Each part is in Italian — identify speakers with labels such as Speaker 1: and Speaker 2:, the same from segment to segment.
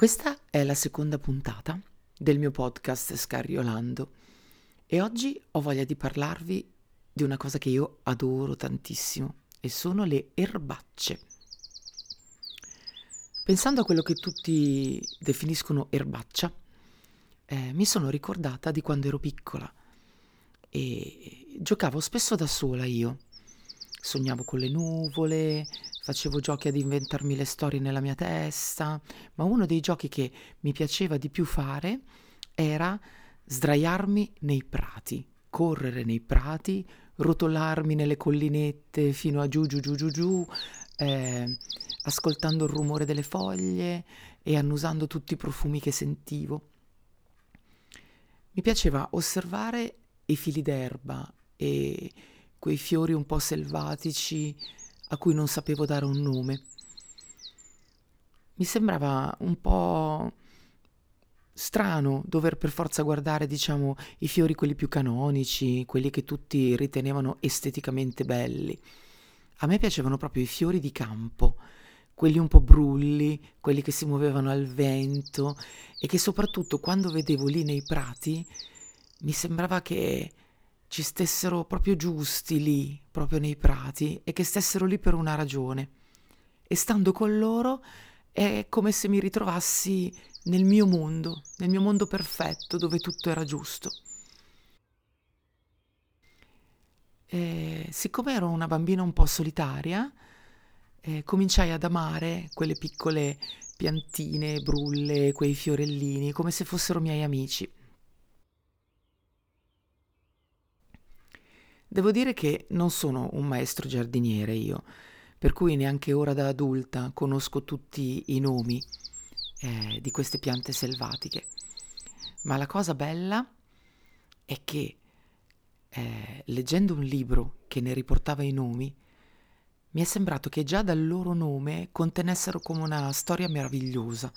Speaker 1: questa è la seconda puntata del mio podcast Scariolando e oggi ho voglia di parlarvi di una cosa che io adoro tantissimo e sono le erbacce. Pensando a quello che tutti definiscono erbaccia, eh, mi sono ricordata di quando ero piccola e giocavo spesso da sola io. Sognavo con le nuvole, facevo giochi ad inventarmi le storie nella mia testa, ma uno dei giochi che mi piaceva di più fare era sdraiarmi nei prati, correre nei prati, rotolarmi nelle collinette fino a giù giù giù giù giù, eh, ascoltando il rumore delle foglie e annusando tutti i profumi che sentivo. Mi piaceva osservare i fili d'erba e quei fiori un po' selvatici a cui non sapevo dare un nome. Mi sembrava un po' strano dover per forza guardare, diciamo, i fiori quelli più canonici, quelli che tutti ritenevano esteticamente belli. A me piacevano proprio i fiori di campo, quelli un po' brulli, quelli che si muovevano al vento e che soprattutto quando vedevo lì nei prati mi sembrava che ci stessero proprio giusti lì, proprio nei prati, e che stessero lì per una ragione. E stando con loro è come se mi ritrovassi nel mio mondo, nel mio mondo perfetto, dove tutto era giusto. E siccome ero una bambina un po' solitaria, eh, cominciai ad amare quelle piccole piantine, brulle, quei fiorellini, come se fossero miei amici. Devo dire che non sono un maestro giardiniere io, per cui neanche ora da adulta conosco tutti i nomi eh, di queste piante selvatiche. Ma la cosa bella è che eh, leggendo un libro che ne riportava i nomi, mi è sembrato che già dal loro nome contenessero come una storia meravigliosa.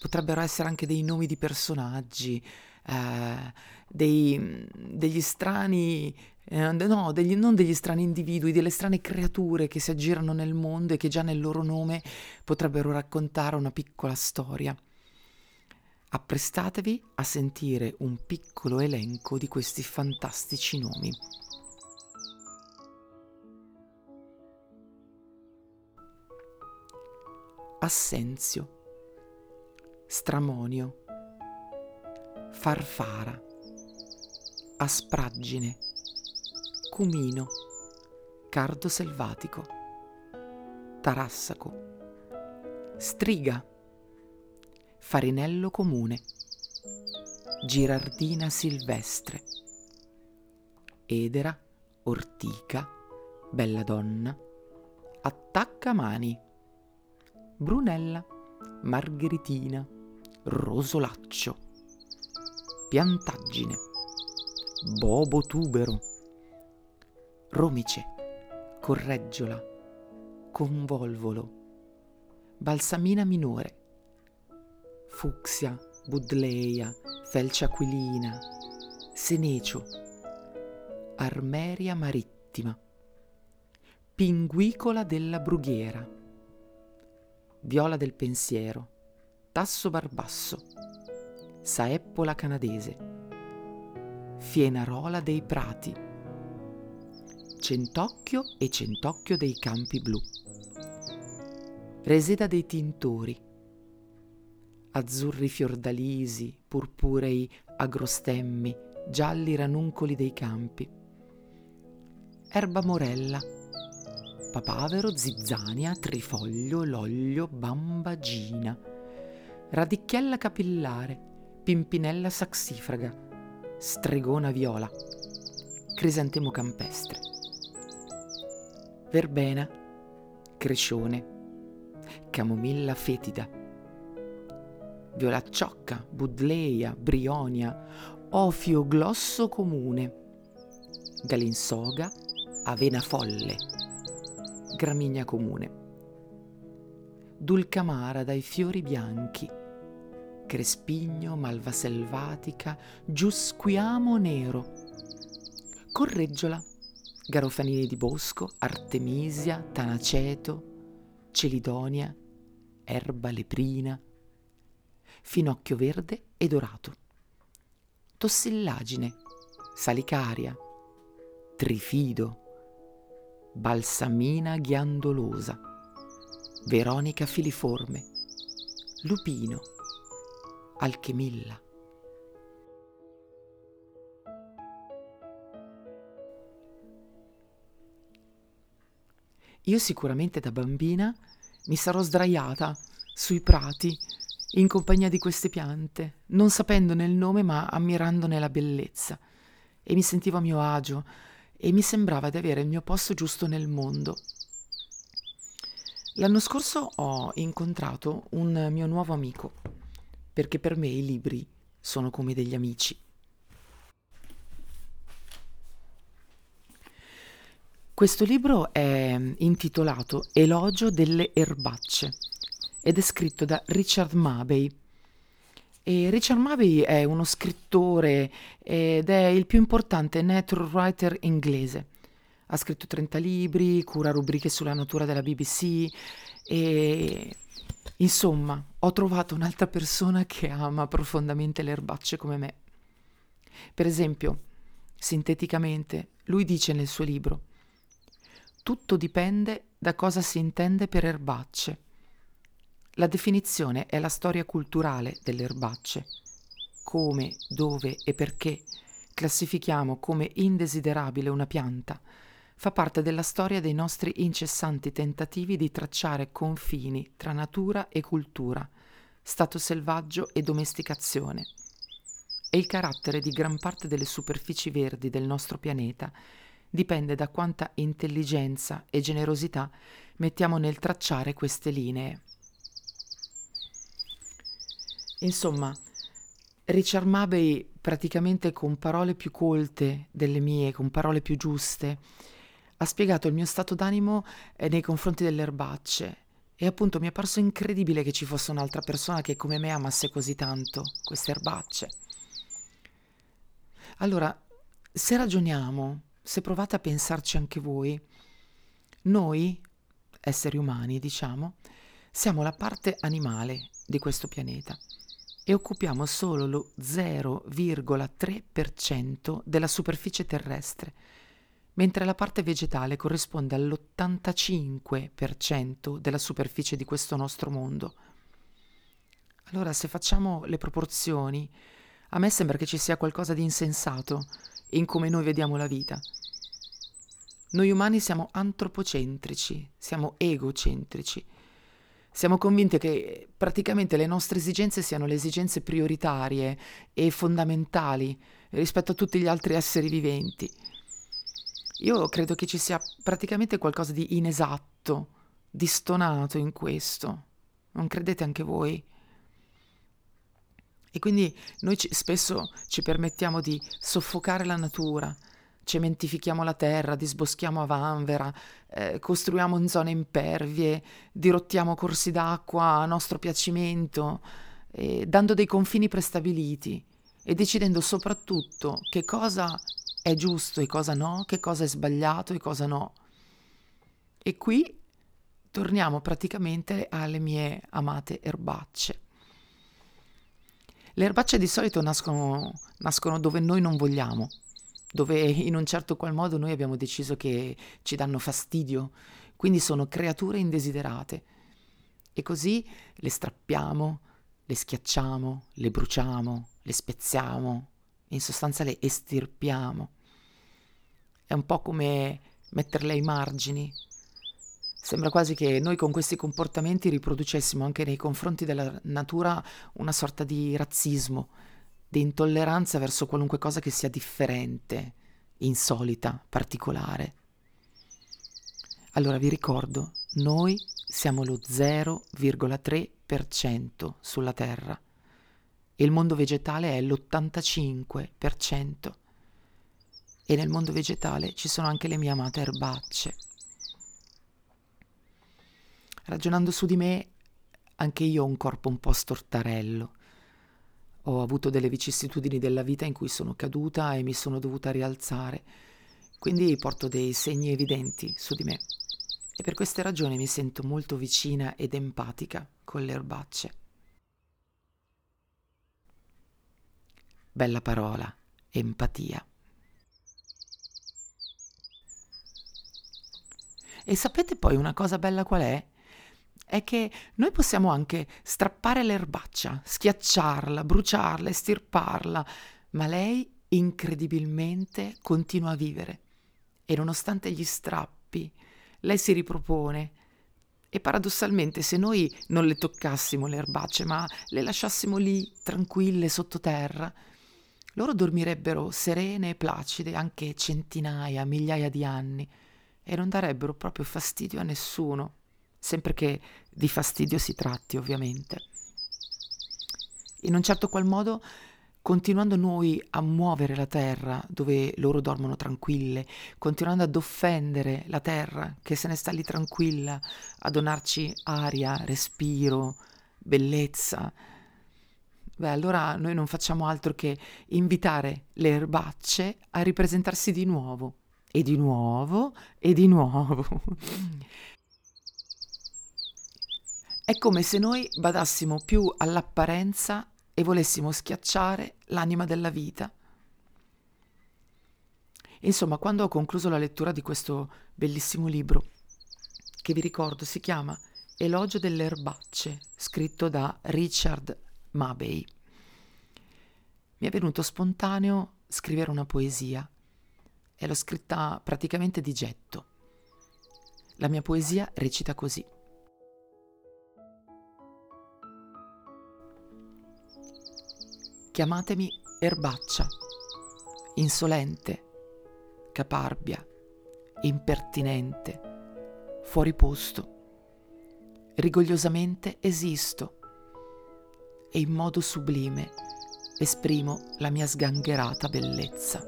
Speaker 1: Potrebbero essere anche dei nomi di personaggi, eh, dei, degli strani, eh, no, degli, non degli strani individui, delle strane creature che si aggirano nel mondo e che già nel loro nome potrebbero raccontare una piccola storia. Apprestatevi a sentire un piccolo elenco di questi fantastici nomi. Assenzio, Stramonio, farfara, aspraggine, cumino, cardo selvatico, tarassaco, striga, farinello comune, girardina silvestre, edera, ortica, bella donna, attaccamani, brunella, margheritina, rosolaccio. Piantaggine, bobo tubero, romice, correggiola, convolvolo, balsamina minore, fucsia, budleia, felce aquilina, senecio, armeria marittima, pinguicola della brughiera, viola del pensiero, tasso barbasso, saeppola canadese, fienarola dei prati, centocchio e centocchio dei campi blu, reseda dei tintori, azzurri fiordalisi, purpurei agrostemmi, gialli ranuncoli dei campi, erba morella, papavero, zizzania, trifoglio, loglio, bambagina, radicchiella capillare, Pimpinella saxifraga, Stregona viola, Crisantemo campestre, Verbena, Crescione, Camomilla fetida, violacciocca, budleia, brionia, ofioglosso comune, galinsoga, avena folle, gramigna comune, dulcamara dai fiori bianchi, crespigno, malva selvatica, giusquiamo nero, correggiola, garofanini di bosco, artemisia, tanaceto, celidonia, erba leprina, finocchio verde e dorato, tossillagine, salicaria, trifido, balsamina ghiandolosa, veronica filiforme, lupino, alchemilla. Io sicuramente da bambina mi sarò sdraiata sui prati in compagnia di queste piante, non sapendone il nome ma ammirandone la bellezza. E mi sentivo a mio agio e mi sembrava di avere il mio posto giusto nel mondo. L'anno scorso ho incontrato un mio nuovo amico, perché per me i libri sono come degli amici. Questo libro è intitolato Elogio delle erbacce ed è scritto da Richard Mabey. E Richard Mabey è uno scrittore ed è il più importante nature writer inglese. Ha scritto 30 libri, cura rubriche sulla natura della BBC e insomma ho trovato un'altra persona che ama profondamente le erbacce come me. Per esempio, sinteticamente, lui dice nel suo libro tutto dipende da cosa si intende per erbacce. La definizione è la storia culturale delle erbacce. Come, dove e perché classifichiamo come indesiderabile una pianta fa parte della storia dei nostri incessanti tentativi di tracciare confini tra natura e cultura, stato selvaggio e domesticazione. E il carattere di gran parte delle superfici verdi del nostro pianeta dipende da quanta intelligenza e generosità mettiamo nel tracciare queste linee. Insomma, Richard Mabey praticamente con parole più colte delle mie, con parole più giuste, ha spiegato il mio stato d'animo eh, nei confronti delle erbacce e appunto mi è parso incredibile che ci fosse un'altra persona che come me amasse così tanto queste erbacce. Allora, se ragioniamo se provate a pensarci anche voi, noi, esseri umani, diciamo, siamo la parte animale di questo pianeta e occupiamo solo lo 0,3% della superficie terrestre, mentre la parte vegetale corrisponde all'85% della superficie di questo nostro mondo. Allora, se facciamo le proporzioni, a me sembra che ci sia qualcosa di insensato in come noi vediamo la vita. Noi umani siamo antropocentrici, siamo egocentrici. Siamo convinti che praticamente le nostre esigenze siano le esigenze prioritarie e fondamentali rispetto a tutti gli altri esseri viventi. Io credo che ci sia praticamente qualcosa di inesatto, di stonato in questo. Non credete anche voi? E quindi noi ci, spesso ci permettiamo di soffocare la natura, cementifichiamo la terra, disboschiamo a vanvera, eh, costruiamo in zone impervie, dirottiamo corsi d'acqua a nostro piacimento, eh, dando dei confini prestabiliti e decidendo soprattutto che cosa è giusto e cosa no, che cosa è sbagliato e cosa no. E qui torniamo praticamente alle mie amate erbacce. Le erbacce di solito nascono, nascono dove noi non vogliamo, dove in un certo qual modo noi abbiamo deciso che ci danno fastidio, quindi sono creature indesiderate. E così le strappiamo, le schiacciamo, le bruciamo, le spezziamo, in sostanza le estirpiamo. È un po' come metterle ai margini, Sembra quasi che noi con questi comportamenti riproducessimo anche nei confronti della natura una sorta di razzismo, di intolleranza verso qualunque cosa che sia differente, insolita, particolare. Allora vi ricordo, noi siamo lo 0,3% sulla Terra, e il mondo vegetale è l'85%. E nel mondo vegetale ci sono anche le mie amate erbacce. Ragionando su di me, anche io ho un corpo un po' stortarello. Ho avuto delle vicissitudini della vita in cui sono caduta e mi sono dovuta rialzare, quindi porto dei segni evidenti su di me. E per queste ragioni mi sento molto vicina ed empatica con le erbacce. Bella parola, empatia. E sapete poi una cosa bella qual è? È che noi possiamo anche strappare l'erbaccia, schiacciarla, bruciarla, estirparla, ma lei incredibilmente continua a vivere. E nonostante gli strappi, lei si ripropone. E paradossalmente, se noi non le toccassimo le erbacce, ma le lasciassimo lì, tranquille, sottoterra, loro dormirebbero serene e placide anche centinaia, migliaia di anni e non darebbero proprio fastidio a nessuno, sempre che di fastidio si tratti ovviamente. In un certo qual modo, continuando noi a muovere la terra dove loro dormono tranquille, continuando ad offendere la terra che se ne sta lì tranquilla, a donarci aria, respiro, bellezza, beh allora noi non facciamo altro che invitare le erbacce a ripresentarsi di nuovo e di nuovo e di nuovo. È come se noi badassimo più all'apparenza e volessimo schiacciare l'anima della vita. Insomma, quando ho concluso la lettura di questo bellissimo libro, che vi ricordo si chiama Elogio delle erbacce, scritto da Richard Mabey, mi è venuto spontaneo scrivere una poesia e l'ho scritta praticamente di getto. La mia poesia recita così. Chiamatemi erbaccia, insolente, caparbia, impertinente, fuori posto. Rigogliosamente esisto e in modo sublime esprimo la mia sgangherata bellezza.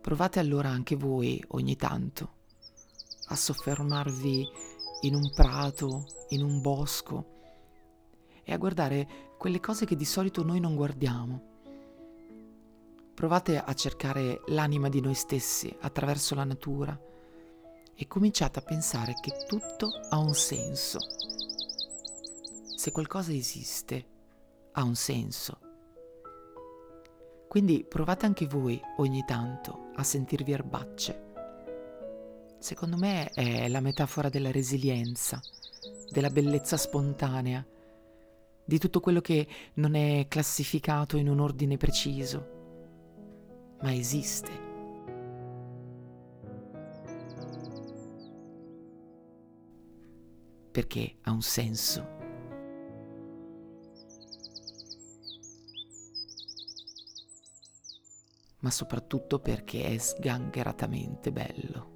Speaker 1: Provate allora anche voi ogni tanto a soffermarvi in un prato, in un bosco e a guardare quelle cose che di solito noi non guardiamo. Provate a cercare l'anima di noi stessi attraverso la natura e cominciate a pensare che tutto ha un senso. Se qualcosa esiste, ha un senso. Quindi provate anche voi ogni tanto a sentirvi erbacce. Secondo me è la metafora della resilienza, della bellezza spontanea, di tutto quello che non è classificato in un ordine preciso, ma esiste. Perché ha un senso. ma soprattutto perché è sgangheratamente bello.